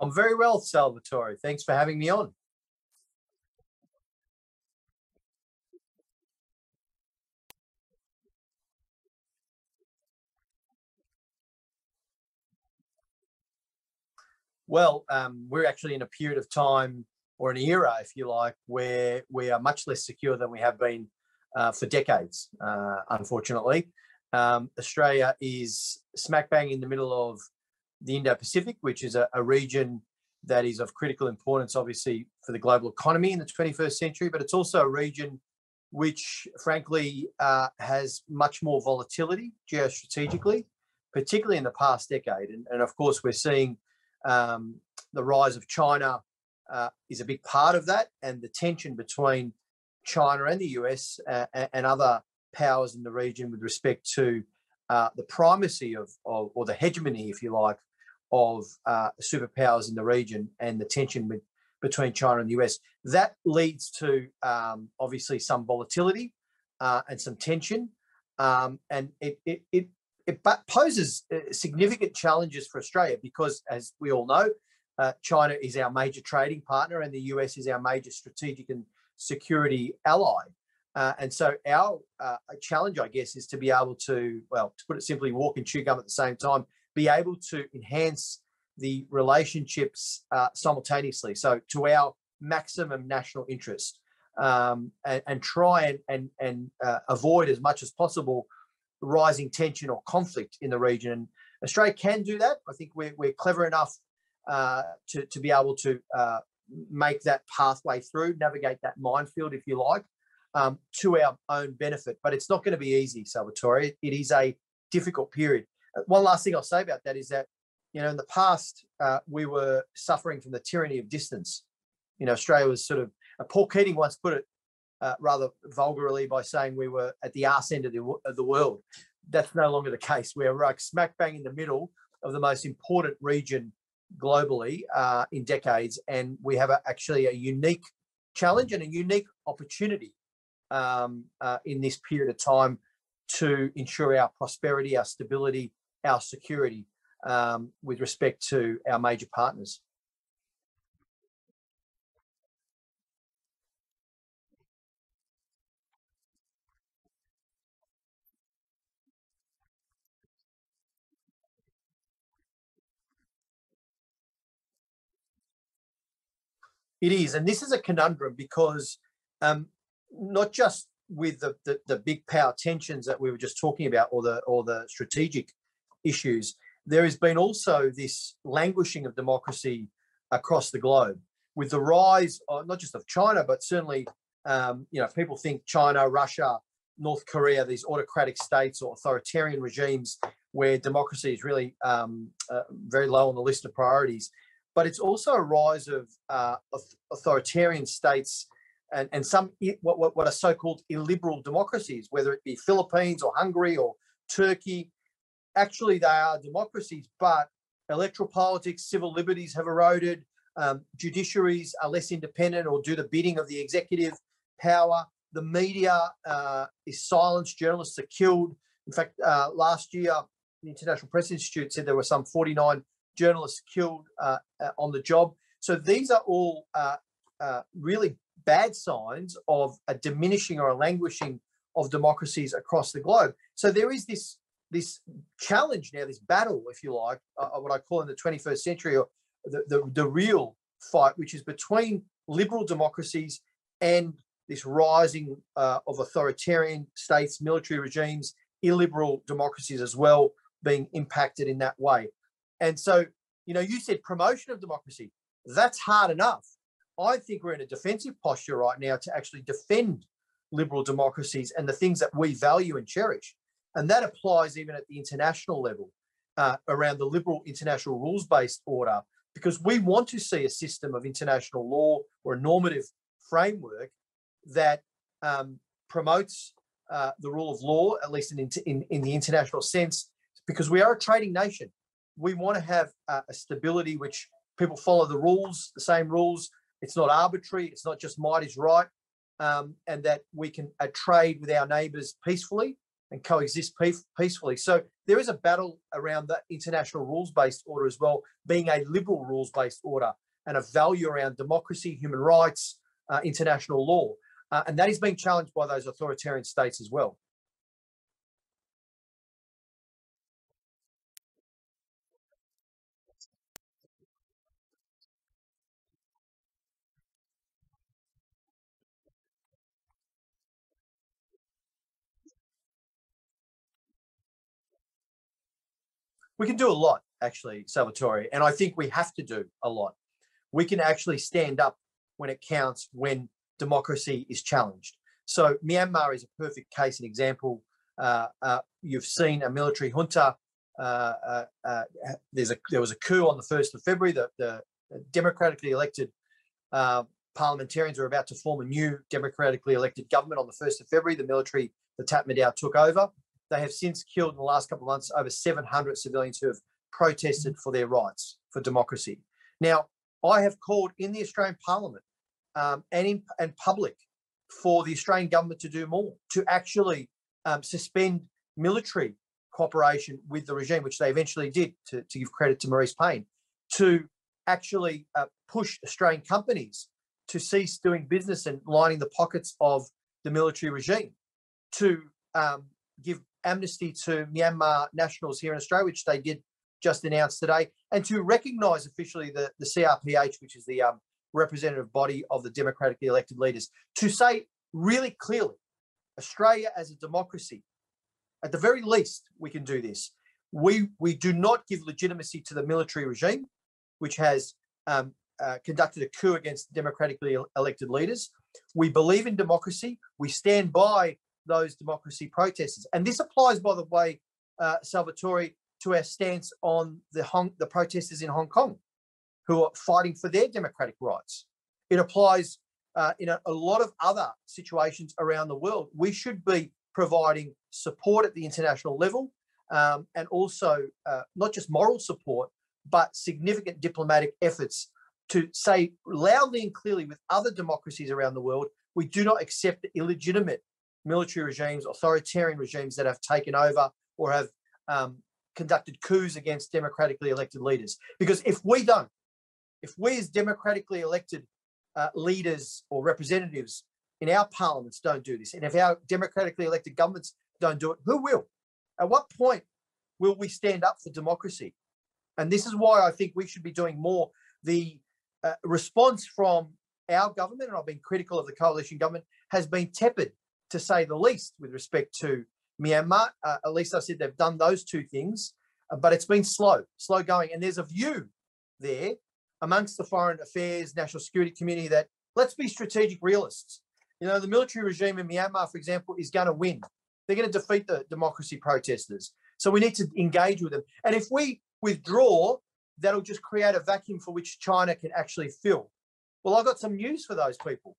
I'm very well, Salvatore. Thanks for having me on. Well, um, we're actually in a period of time or an era, if you like, where we are much less secure than we have been uh, for decades, uh, unfortunately. Um, Australia is smack bang in the middle of the Indo Pacific, which is a, a, region that is of critical importance, obviously, for the global economy in the 21st century, but it's also a region which, frankly, uh, has much more volatility geostrategically, particularly in the past decade. And, and of course, we're seeing um, the rise of China uh, is a big part of that, and the tension between China and the US uh, and other powers in the region with respect to uh, the primacy of, of, or the hegemony, if you like, of uh, superpowers in the region and the tension with, between China and the US. That leads to um, obviously some volatility uh, and some tension, um, and it, it, it, it poses uh, significant challenges for Australia because, as we all know, uh, China is our major trading partner and the US is our major strategic and security ally. Uh, and so our uh, challenge, I guess, is to be able to, well, to put it simply, walk and chew gum at the same time, be able to enhance the relationships uh, simultaneously. So to our maximum national interest um, and, and, try and, and, and uh, avoid as much as possible rising tension or conflict in the region. And Australia can do that. I think we're, we're clever enough uh, to, to be able to uh, make that pathway through, navigate that minefield, if you like, um, to our own benefit. But it's not going to be easy, Salvatore. It is a difficult period. One last thing I'll say about that is that, you know, in the past, uh, we were suffering from the tyranny of distance. You know, Australia was sort of, uh, Paul Keating once put it uh, rather vulgarly by saying we were at the arse end of the, of the world. That's no longer the case. We're like smack bang in the middle of the most important region globally uh, in decades, and we have a, actually a unique challenge and a unique opportunity um, uh, in this period of time to ensure our prosperity, our stability, our security um, with respect to our major partners. It is, and this is a conundrum because um, not just with the, the, the big power tensions that we were just talking about, or the or the strategic issues, there has been also this languishing of democracy across the globe with the rise of, not just of China, but certainly um, you know people think China, Russia, North Korea, these autocratic states or authoritarian regimes where democracy is really um, uh, very low on the list of priorities. But it's also a rise of uh, authoritarian states and, and some what, what, what are so-called illiberal democracies, whether it be Philippines or Hungary or Turkey. Actually, they are democracies, but electoral politics, civil liberties have eroded. Um, judiciaries are less independent or do the bidding of the executive power. The media uh, is silenced. Journalists are killed. In fact, uh, last year, the International Press Institute said there were some 49 journalists killed uh, uh on the job. So these are all uh, uh, really bad signs of a diminishing or a languishing of democracies across the globe. So there is this this challenge now, this battle, if you like, uh, what I call in the 21st century, or the, the, the real fight, which is between liberal democracies and this rising uh, of authoritarian states, military regimes, illiberal democracies as well being impacted in that way. And so, you know, you said promotion of democracy. That's hard enough. I think we're in a defensive posture right now to actually defend liberal democracies and the things that we value and cherish. And that applies even at the international level uh, around the liberal international rules based order, because we want to see a system of international law or a normative framework that um, promotes uh, the rule of law, at least in, in, in, the international sense, because we are a trading nation. We want to have uh, a stability which people follow the rules, the same rules, it's not arbitrary. It's not just might is right, um, and that we can uh, trade with our neighbours peacefully and coexist peacefully. So there is a battle around the international rules-based order as well, being a liberal rules-based order and a value around democracy, human rights, uh, international law. Uh, and that is being challenged by those authoritarian states as well. We can do a lot actually salvatore and i think we have to do a lot. We can actually stand up when it counts when democracy is challenged. So myanmar is a perfect case and example. Uh, uh, you've seen a military junta uh, uh, uh there's a there was a coup on the 1st of february the, the democratically elected uh, parliamentarians were about to form a new democratically elected government on the 1st of february. The military the Tatmadaw took over they have since killed in the last couple of months over 700 civilians who have protested for their rights for democracy. Now, I have called in the Australian Parliament um, and in and public for the Australian government to do more, to actually um, suspend military cooperation with the regime, which they eventually did, to, to give credit to Marise Payne, to actually uh, push Australian companies to cease doing business and lining the pockets of the military regime, to um, give amnesty to Myanmar nationals here in Australia, which they did just announce today, and to recognise officially the, the CRPH, which is the um, representative body of the democratically elected leaders, to say really clearly Australia as a democracy, at the very least, we can do this. We, we do not give legitimacy to the military regime, which has um, uh, conducted a coup against democratically elected leaders. We believe in democracy. We stand by those democracy protesters. And this applies, by the way, uh, Salvatore, to our stance on the Hong, the protesters in Hong Kong who are fighting for their democratic rights. It applies uh, in a, a lot of other situations around the world. We should be providing support at the international level um, and also uh, not just moral support, but significant diplomatic efforts to say loudly and clearly with other democracies around the world, we do not accept the illegitimate military regimes, authoritarian regimes that have taken over or have um, conducted coups against democratically elected leaders. Because if we don't, if we as democratically elected uh, leaders or representatives in our parliaments don't do this, and if our democratically elected governments don't do it, who will? At what point will we stand up for democracy? And this is why I think we should be doing more. The uh, response from our government, and I've been critical of the coalition government, has been tepid to say the least, with respect to Myanmar. Uh, at least I said they've done those two things, uh, but it's been slow, slow going. And there's a view there amongst the foreign affairs, national security community that let's be strategic realists. You know, the military regime in Myanmar, for example, is going to win. They're going to defeat the democracy protesters. So we need to engage with them. And if we withdraw, that'll just create a vacuum for which China can actually fill. Well, I've got some news for those people.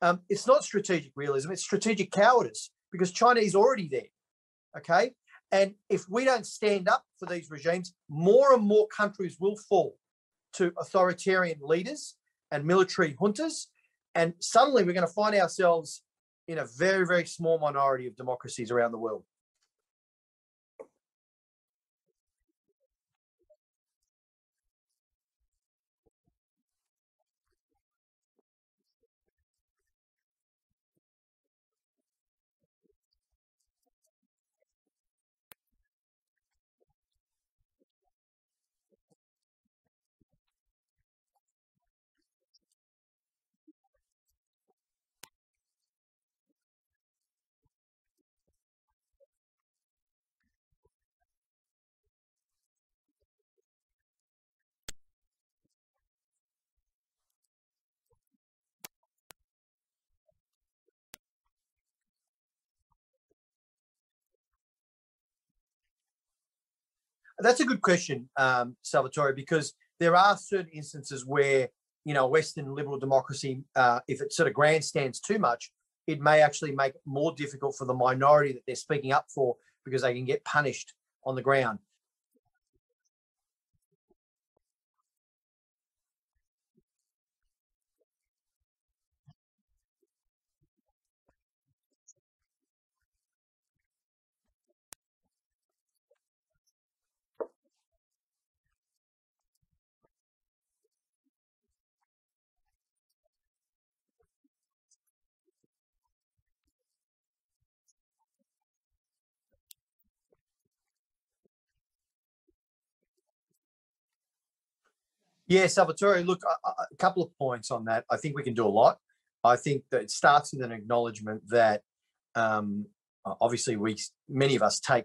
Um, it's not strategic realism, it's strategic cowardice because China is already there. Okay. And if we don't stand up for these regimes, more and more countries will fall to authoritarian leaders and military juntas. And suddenly we're going to find ourselves in a very, very small minority of democracies around the world. That's a good question, um, Salvatore, because there are certain instances where, you know, Western liberal democracy, uh, if it sort of grandstands too much, it may actually make more difficult for the minority that they're speaking up for because they can get punished on the ground. Yeah, Salvatore, look, a, a couple of points on that. I think we can do a lot. I think that it starts with an acknowledgement that um, obviously we many of us take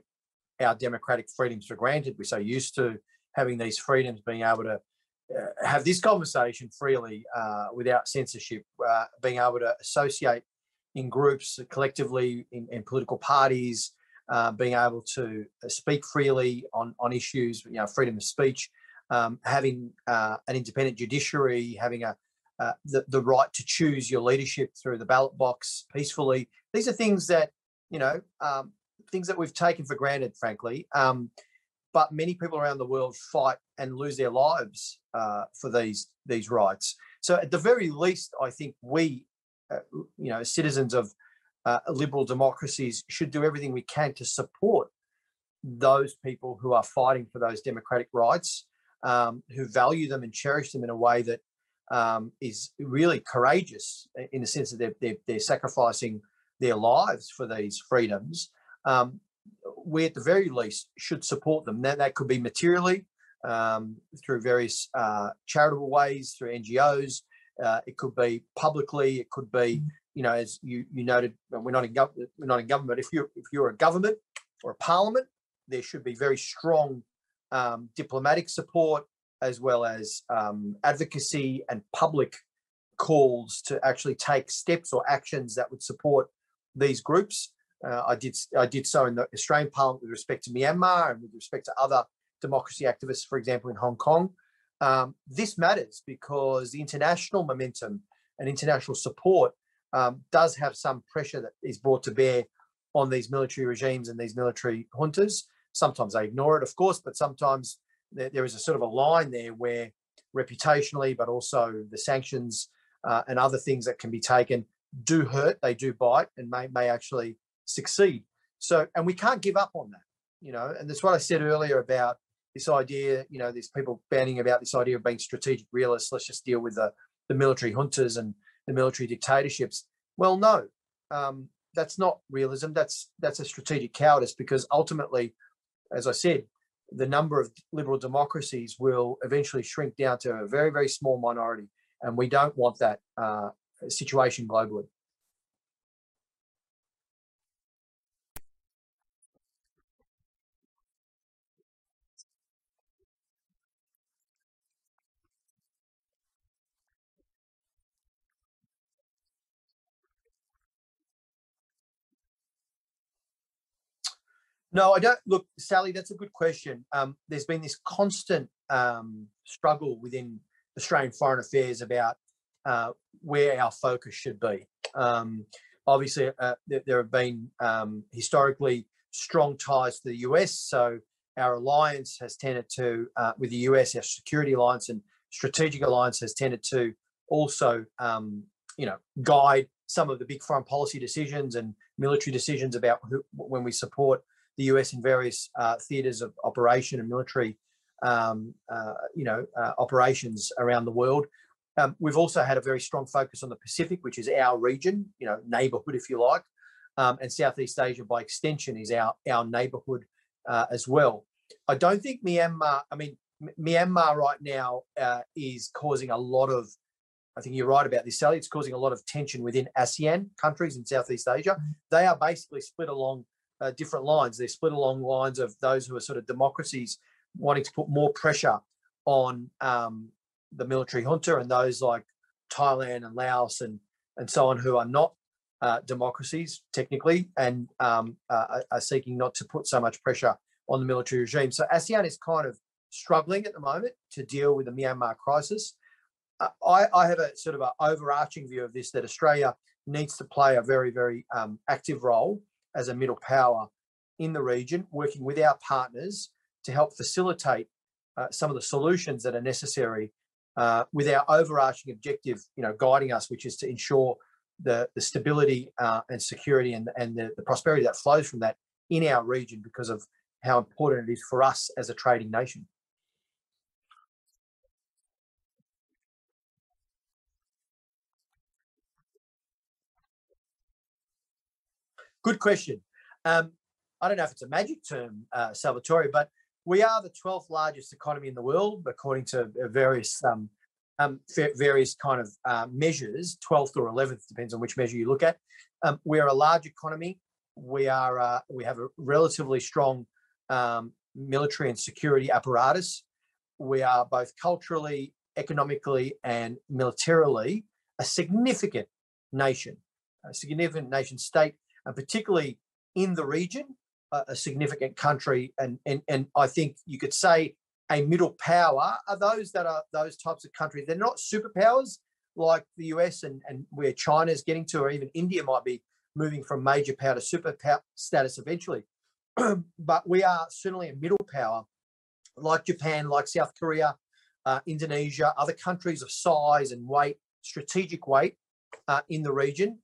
our democratic freedoms for granted. We're so used to having these freedoms, being able to uh, have this conversation freely uh, without censorship, uh, being able to associate in groups collectively in, in political parties, uh, being able to speak freely on, on issues, you know, freedom of speech, um, having uh, an independent judiciary, having a uh, the, the right to choose your leadership through the ballot box peacefully. These are things that, you know, um, things that we've taken for granted, frankly. Um, but many people around the world fight and lose their lives uh, for these these rights. So at the very least, I think we, uh, you know, citizens of uh, liberal democracies, should do everything we can to support those people who are fighting for those democratic rights, um, who value them and cherish them in a way that um, is really courageous in the sense that they're, they're, they're sacrificing their lives for these freedoms. Um, we at the very least should support them. That, that could be materially um, through various uh, charitable ways, through NGOs. Uh, it could be publicly. It could be, mm. you know, as you you noted, we're not in government. We're not in government. If you're if you're a government or a parliament, there should be very strong um, diplomatic support as well as um, advocacy and public calls to actually take steps or actions that would support these groups. Uh, I did I did so in the Australian Parliament with respect to Myanmar and with respect to other democracy activists, for example, in Hong Kong. Um, this matters because the international momentum and international support um, does have some pressure that is brought to bear on these military regimes and these military juntas. Sometimes they ignore it, of course, but sometimes there, there is a sort of a line there where reputationally, but also the sanctions uh, and other things that can be taken do hurt, they do bite, and may, may actually succeed. So, and we can't give up on that, you know. And that's what I said earlier about this idea. You know, there's people banning about this idea of being strategic realists. Let's just deal with the the military juntas and the military dictatorships. Well, no, um, that's not realism. That's that's a strategic cowardice because ultimately, as I said, the number of liberal democracies will eventually shrink down to a very very small minority, and we don't want that uh, situation globally. No, I don't. Look, Sally, that's a good question. Um, there's been this constant um, struggle within Australian foreign affairs about uh, where our focus should be. Um, obviously, uh, there, have been um, historically strong ties to the US, so our alliance has tended to, uh, with the US, our security alliance and strategic alliance has tended to also, um, you know, guide some of the big foreign policy decisions and military decisions about who, when we support the US in various uh, theaters of operation and military, um, uh, you know, uh, operations around the world. Um, we've also had a very strong focus on the Pacific, which is our region, you know, neighborhood, if you like. Um, and Southeast Asia, by extension, is our, our neighborhood uh, as well. I don't think Myanmar, I mean, Myanmar right now uh, is causing a lot of, I think you're right about this, Sally, it's causing a lot of tension within ASEAN countries in Southeast Asia. They are basically split along uh, different lines. They're split along lines of those who are sort of democracies wanting to put more pressure on um, the military junta and those like Thailand and Laos and and so on who are not uh, democracies technically and um, uh, are seeking not to put so much pressure on the military regime. So ASEAN is kind of struggling at the moment to deal with the Myanmar crisis. Uh, I, I, have a sort of an overarching view of this that Australia needs to play a very, very um, active role as a middle power in the region, working with our partners to help facilitate uh, some of the solutions that are necessary uh, with our overarching objective, you know, guiding us, which is to ensure the, the stability uh, and security and, and the, the prosperity that flows from that in our region because of how important it is for us as a trading nation. Good question. Um, I don't know if it's a magic term, uh, Salvatore, but we are the 12th largest economy in the world, according to various um, um, various kind of uh, measures, 12th or 11th, depends on which measure you look at. Um, we are a large economy. We are uh, we have a relatively strong um, military and security apparatus. We are both culturally, economically, and militarily a significant nation, a significant nation state, and particularly in the region, a, a significant country. And, and and I think you could say a middle power are those that are those types of countries. They're not superpowers like the US and, and where China is getting to, or even India might be moving from major power to superpower status eventually. but we are certainly a middle power like Japan, like South Korea, uh, Indonesia, other countries of size and weight, strategic weight uh, in the region.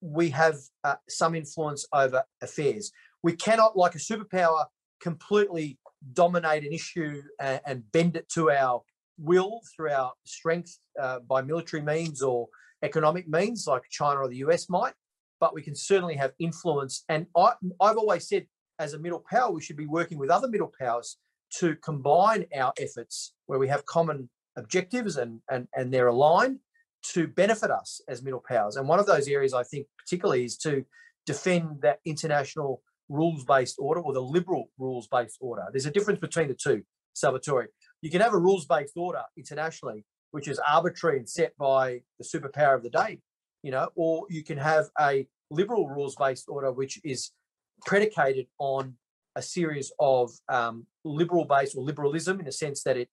We have uh, some influence over affairs. We cannot, like a superpower, completely dominate an issue and, and bend it to our will through our strength uh, by military means or economic means, like China or the US might. But we can certainly have influence. And I, I've always said, as a middle power, we should be working with other middle powers to combine our efforts where we have common objectives and, and, and they're aligned to benefit us as middle powers. And one of those areas I think particularly is to defend that international rules-based order or the liberal rules-based order. There's a difference between the two, Salvatore. You can have a rules-based order internationally, which is arbitrary and set by the superpower of the day, you know, or you can have a liberal rules-based order, which is predicated on a series of um, liberal-based or liberalism in the sense that it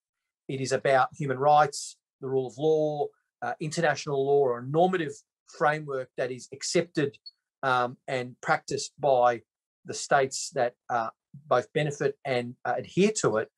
it is about human rights, the rule of law, uh, international law, or a normative framework that is accepted um, and practiced by the states that uh, both benefit and uh, adhere to it.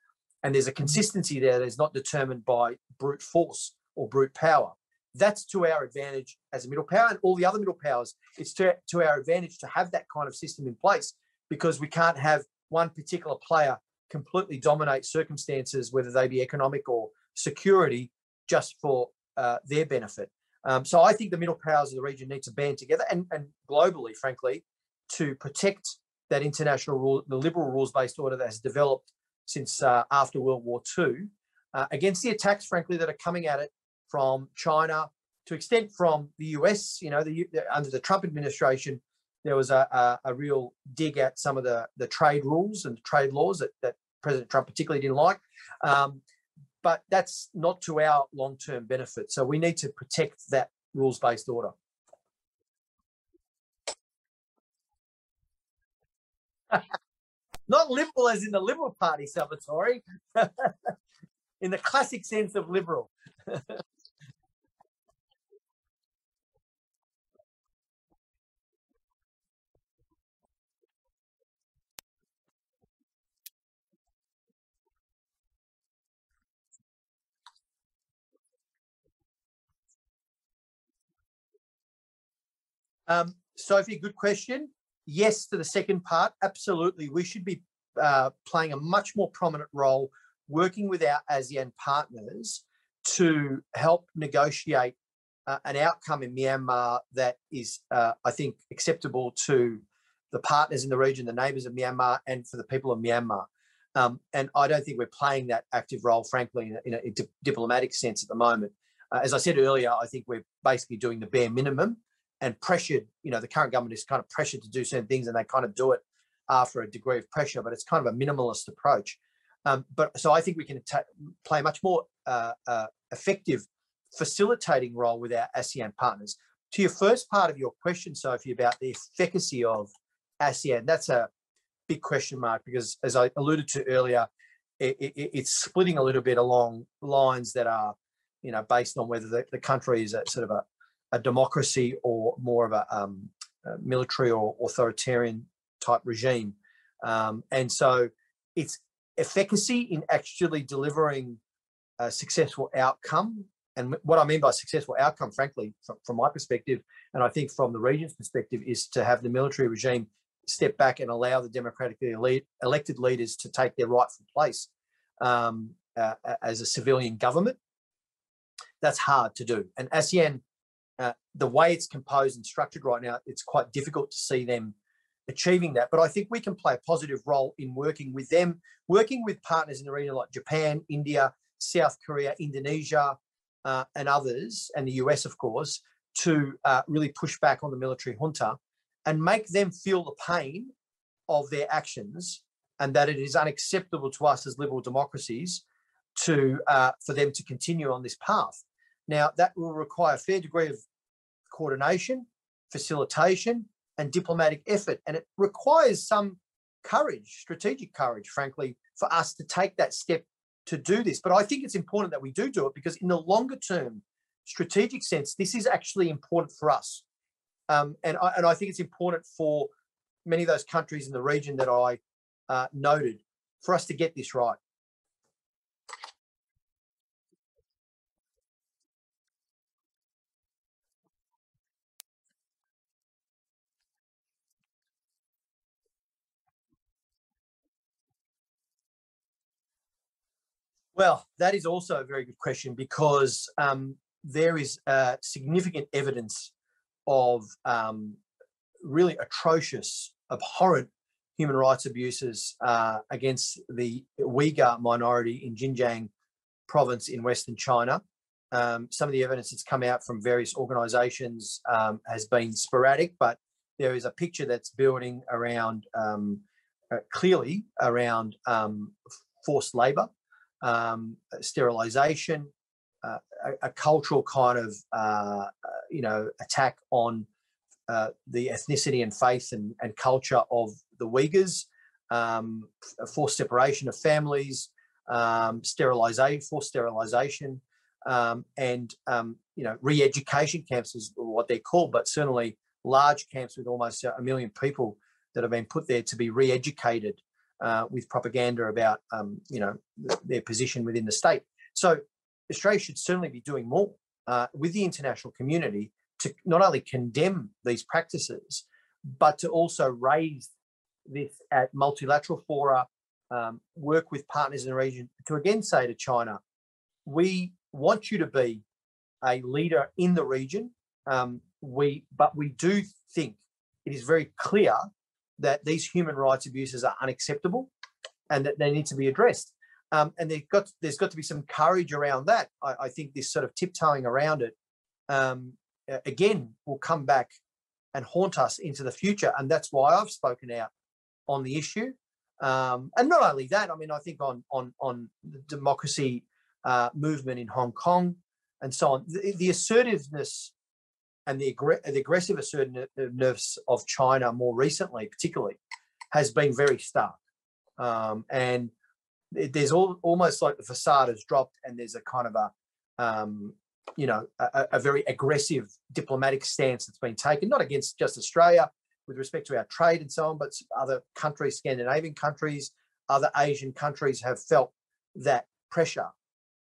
And there's a consistency there that is not determined by brute force or brute power. That's to our advantage as a middle power and all the other middle powers. It's to, to our advantage to have that kind of system in place because we can't have one particular player completely dominate circumstances, whether they be economic or security, just for uh, their benefit. Um, so I think the middle powers of the region need to band together and, and globally, frankly, to protect that international rule, the liberal rules-based order that has developed since uh, after World War II, uh, against the attacks, frankly, that are coming at it from China, to extent from the US. You know, the, under the Trump administration, there was a, a, a, real dig at some of the, the trade rules and trade laws that, that President Trump particularly didn't like. Um, but that's not to our long-term benefit. So we need to protect that rules-based order. Not liberal as in the Liberal Party, Salvatore, in the classic sense of liberal. Um, Sophie, good question yes to the second part. Absolutely. We should be uh, playing a much more prominent role working with our ASEAN partners to help negotiate uh, an outcome in Myanmar that is, uh, I think, acceptable to the partners in the region, the neighbours of Myanmar, and for the people of Myanmar. Um, and I don't think we're playing that active role, frankly, in a, in a diplomatic sense at the moment. Uh, as I said earlier, I think we're basically doing the bare minimum and pressured, you know, the current government is kind of pressured to do certain things and they kind of do it after a degree of pressure, but it's kind of a minimalist approach. Um, but so I think we can play a much more uh, uh, effective facilitating role with our ASEAN partners. To your first part of your question, Sophie, about the efficacy of ASEAN, that's a big question mark because, as I alluded to earlier, it, it, it's splitting a little bit along lines that are, you know, based on whether the, the country is a sort of a a democracy or more of a, um, military or authoritarian type regime. Um, and so its efficacy in actually delivering a successful outcome. And what I mean by successful outcome, frankly, from, from my perspective, and I think from the region's perspective, is to have the military regime step back and allow the democratically elite, elected leaders to take their rightful place um, uh, as a civilian government. That's hard to do. And ASEAN uh, the way it's composed and structured right now, it's quite difficult to see them achieving that. But I think we can play a positive role in working with them, working with partners in the region like Japan, India, South Korea, Indonesia, uh, and others, and the US, of course, to uh, really push back on the military junta and make them feel the pain of their actions and that it is unacceptable to us as liberal democracies to uh, for them to continue on this path. Now, that will require a fair degree of coordination, facilitation, and diplomatic effort. And it requires some courage, strategic courage, frankly, for us to take that step to do this. But I think it's important that we do do it because, in the longer term, strategic sense, this is actually important for us. Um, and, I, and I think it's important for many of those countries in the region that I uh, noted for us to get this right. Well, that is also a very good question because um, there is uh, significant evidence of um, really atrocious, abhorrent human rights abuses uh, against the Uyghur minority in Xinjiang province in Western China. Um, some of the evidence that's come out from various organizations um, has been sporadic, but there is a picture that's building around um, uh, clearly around um, forced labor um, sterilization, uh, a, a, cultural kind of uh, uh, you know attack on uh, the ethnicity and faith and, and culture of the Uyghurs, um, forced separation of families, um, sterilization, forced sterilization, um, and um, you know re-education camps is what they're called, but certainly large camps with almost a million people that have been put there to be re-educated uh, with propaganda about um, you know their position within the state. So Australia should certainly be doing more uh, with the international community to not only condemn these practices, but to also raise this at multilateral fora, um, work with partners in the region to again say to China, we want you to be a leader in the region. Um, we, but we do think it is very clear that these human rights abuses are unacceptable and that they need to be addressed. Um, and got, there's got to be some courage around that. I, I think this sort of tiptoeing around it, um, again, will come back and haunt us into the future. And that's why I've spoken out on the issue. Um, and not only that, I mean, I think on on on the democracy uh, movement in Hong Kong and so on, the, the assertiveness and the, the aggressive assertiveness of China more recently, particularly, has been very stark. Um, and there's all, almost like the facade has dropped, and there's a kind of a, um, you know, a, a, very aggressive diplomatic stance that's been taken, not against just Australia with respect to our trade and so on, but other countries, Scandinavian countries, other Asian countries have felt that pressure.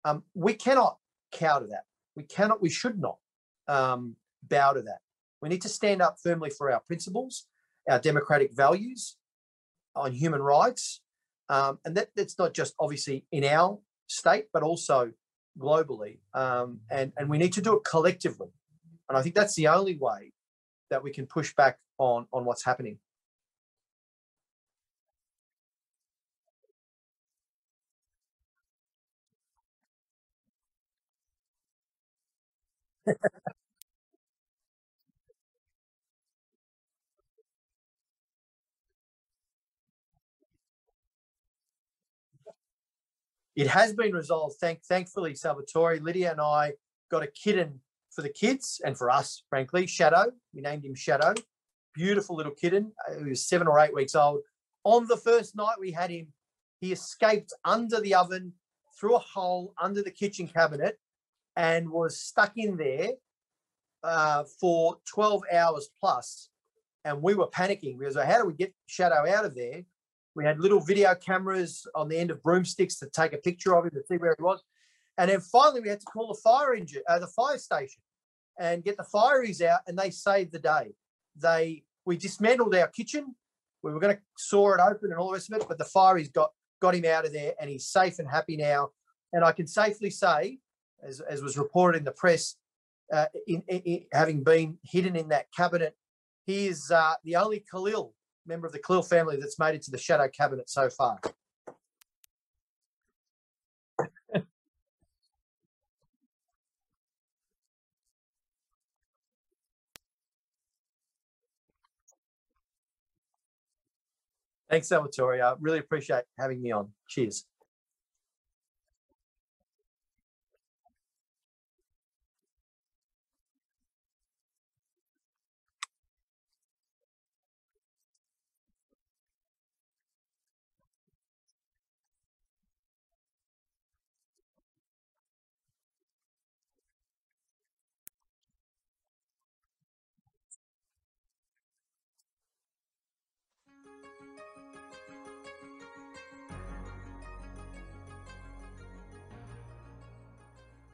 Um, we cannot counter that. We cannot. We should not. Um, bow to that. We need to stand up firmly for our principles, our democratic values on human rights. Um, and that, that's not just obviously in our state, but also globally. Um, and, and we need to do it collectively. And I think that's the only way that we can push back on, on what's happening. it has been resolved. Thank, thankfully, Salvatore, Lydia, and I got a kitten for the kids and for us, frankly. Shadow, we named him Shadow. Beautiful little kitten. Uh, he was seven or eight weeks old. On the first night we had him, he escaped under the oven, through a hole under the kitchen cabinet, and was stuck in there uh, for 12 hours plus. And we were panicking because how do we get Shadow out of there? We had little video cameras on the end of broomsticks to take a picture of him to see where he was. And then finally, we had to call the fire engine, uh, the fire station, and get the fireys out, and they saved the day. They we dismantled our kitchen. We were going to saw it open and all the rest of it, but the fireys got got him out of there, and he's safe and happy now. And I can safely say, as, as was reported in the press, uh, in, in, in, having been hidden in that cabinet, he is uh, the only Khalil member of the Khalil family that's made it to the shadow cabinet so far. Thanks, Salvatore. I really appreciate having me on. Cheers.